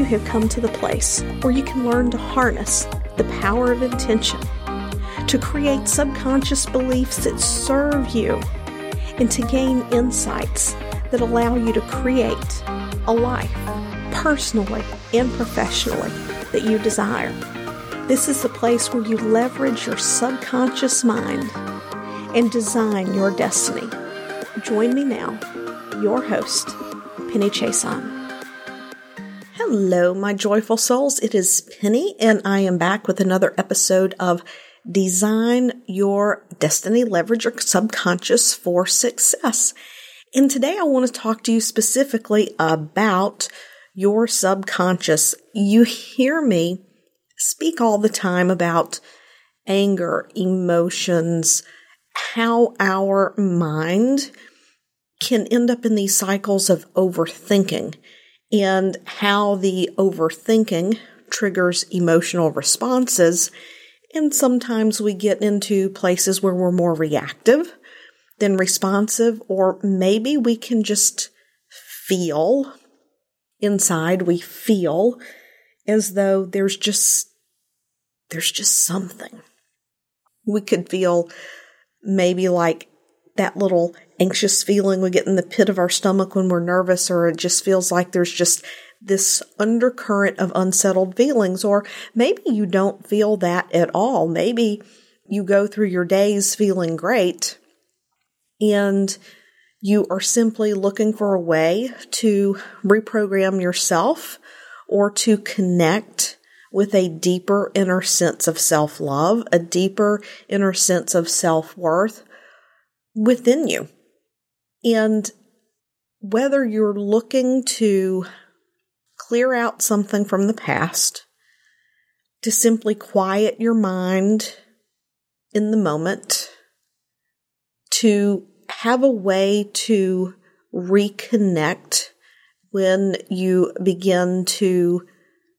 you have come to the place where you can learn to harness the power of intention, to create subconscious beliefs that serve you, and to gain insights that allow you to create a life, personally and professionally, that you desire. This is the place where you leverage your subconscious mind and design your destiny. Join me now, your host, Penny Chason. Hello, my joyful souls. It is Penny, and I am back with another episode of Design Your Destiny, Leverage Your Subconscious for Success. And today I want to talk to you specifically about your subconscious. You hear me speak all the time about anger, emotions, how our mind can end up in these cycles of overthinking and how the overthinking triggers emotional responses. And sometimes we get into places where we're more reactive than responsive, or maybe we can just feel inside, we feel as though there's just, there's just something. We could feel maybe like that little anxious feeling we get in the pit of our stomach when we're nervous, or it just feels like there's just this undercurrent of unsettled feelings, or maybe you don't feel that at all. Maybe you go through your days feeling great and you are simply looking for a way to reprogram yourself or to connect with a deeper inner sense of self love, a deeper inner sense of self worth within you. And whether you're looking to clear out something from the past, to simply quiet your mind in the moment, to have a way to reconnect when you begin to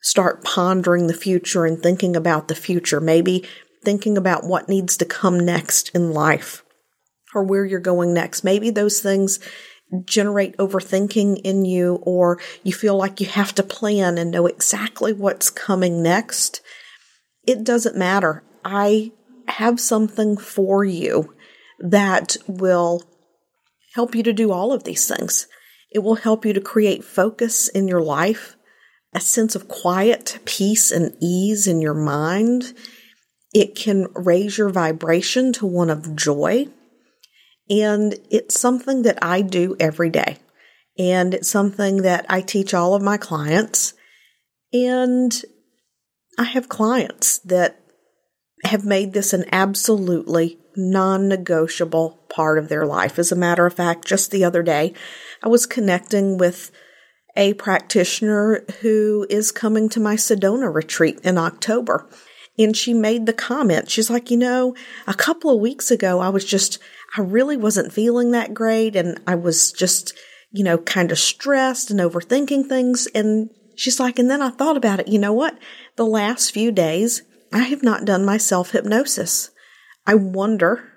start pondering the future and thinking about the future, maybe thinking about what needs to come next in life or where you're going next. Maybe those things generate overthinking in you or you feel like you have to plan and know exactly what's coming next. It doesn't matter. I have something for you that will help you to do all of these things. It will help you to create focus in your life, a sense of quiet, peace, and ease in your mind. It can raise your vibration to one of joy. And it's something that I do every day. And it's something that I teach all of my clients. And I have clients that have made this an absolutely non negotiable part of their life. As a matter of fact, just the other day, I was connecting with a practitioner who is coming to my Sedona retreat in October. And she made the comment, she's like, you know, a couple of weeks ago, I was just, I really wasn't feeling that great. And I was just, you know, kind of stressed and overthinking things. And she's like, and then I thought about it. You know what? The last few days, I have not done my self hypnosis. I wonder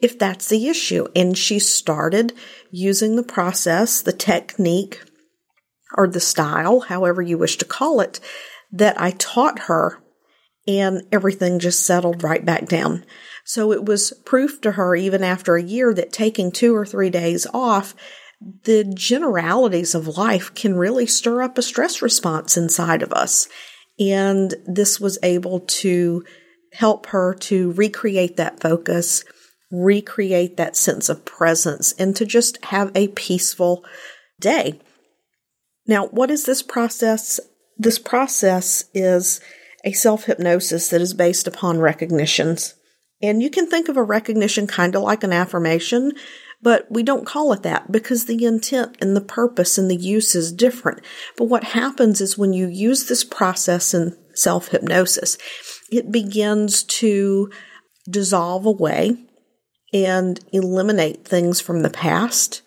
if that's the issue. And she started using the process, the technique, or the style, however you wish to call it, that I taught her, and everything just settled right back down. So it was proof to her, even after a year, that taking two or three days off, the generalities of life can really stir up a stress response inside of us. And this was able to help her to recreate that focus, recreate that sense of presence, and to just have a peaceful day. Now, what is this process? This process is a self hypnosis that is based upon recognitions. And you can think of a recognition kind of like an affirmation, but we don't call it that because the intent and the purpose and the use is different. But what happens is when you use this process in self hypnosis, it begins to dissolve away and eliminate things from the past.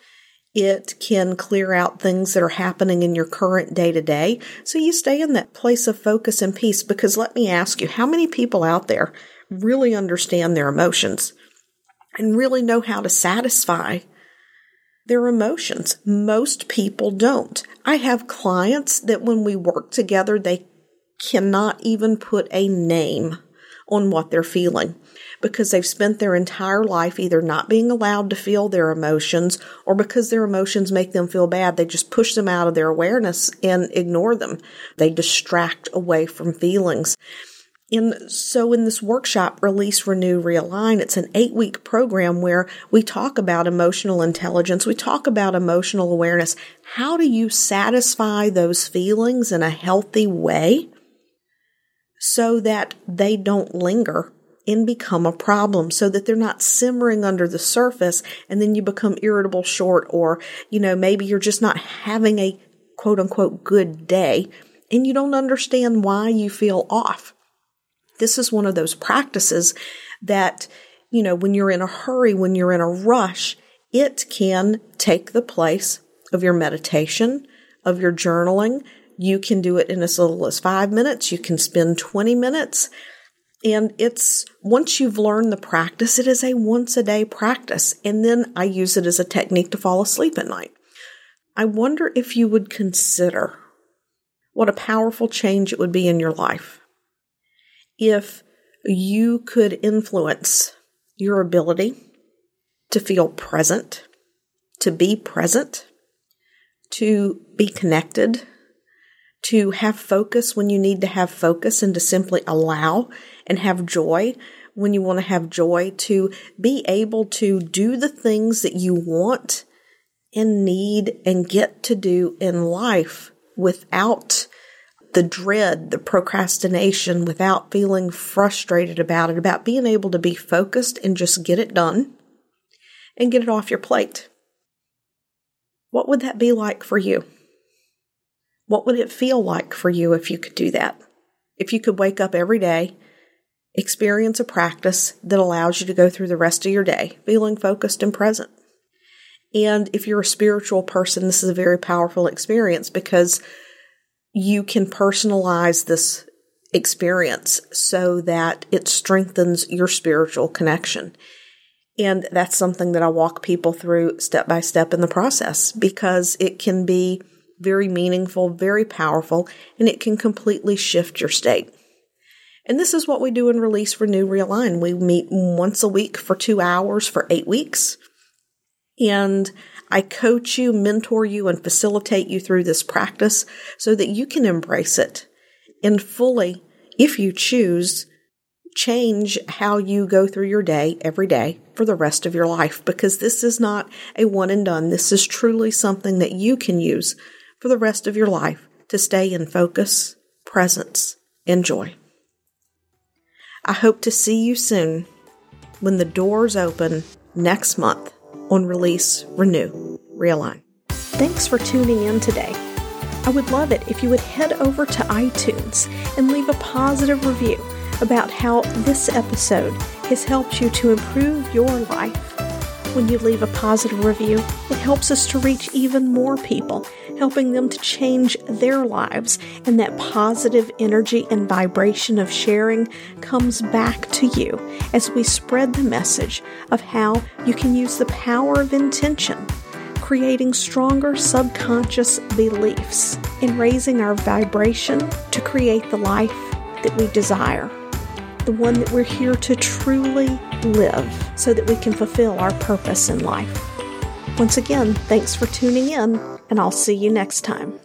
It can clear out things that are happening in your current day to day. So you stay in that place of focus and peace because let me ask you, how many people out there really understand their emotions and really know how to satisfy their emotions. Most people don't. I have clients that when we work together, they cannot even put a name on what they're feeling because they've spent their entire life either not being allowed to feel their emotions or because their emotions make them feel bad, they just push them out of their awareness and ignore them. They distract away from feelings. And so in this workshop, Release, Renew, Realign, it's an eight week program where we talk about emotional intelligence. We talk about emotional awareness. How do you satisfy those feelings in a healthy way so that they don't linger and become a problem so that they're not simmering under the surface and then you become irritable short or, you know, maybe you're just not having a quote unquote good day and you don't understand why you feel off. This is one of those practices that, you know, when you're in a hurry, when you're in a rush, it can take the place of your meditation, of your journaling. You can do it in as little as five minutes. You can spend 20 minutes. And it's once you've learned the practice, it is a once a day practice. And then I use it as a technique to fall asleep at night. I wonder if you would consider what a powerful change it would be in your life if you could influence your ability to feel present, to be present, to be connected, to have focus when you need to have focus and to simply allow and have joy when you want to have joy, to be able to do the things that you want and need and get to do in life without the dread, the procrastination without feeling frustrated about it, about being able to be focused and just get it done and get it off your plate. What would that be like for you? What would it feel like for you if you could do that? If you could wake up every day, experience a practice that allows you to go through the rest of your day feeling focused and present. And if you're a spiritual person, this is a very powerful experience because you can personalize this experience so that it strengthens your spiritual connection. And that's something that I walk people through step by step in the process because it can be very meaningful, very powerful, and it can completely shift your state. And this is what we do in Release, Renew, Realign. We meet once a week for two hours for eight weeks. And I coach you, mentor you, and facilitate you through this practice so that you can embrace it and fully, if you choose, change how you go through your day every day for the rest of your life because this is not a one and done. This is truly something that you can use for the rest of your life to stay in focus, presence, and joy. I hope to see you soon when the doors open next month on Release, Renew, Realign. Thanks for tuning in today. I would love it if you would head over to iTunes and leave a positive review about how this episode has helped you to improve your life when you leave a positive review, it helps us to reach even more people, helping them to change their lives. And that positive energy and vibration of sharing comes back to you as we spread the message of how you can use the power of intention creating stronger subconscious beliefs and raising our vibration to create the life that we desire the one that we're here to truly live so that we can fulfill our purpose in life. Once again, thanks for tuning in, and I'll see you next time.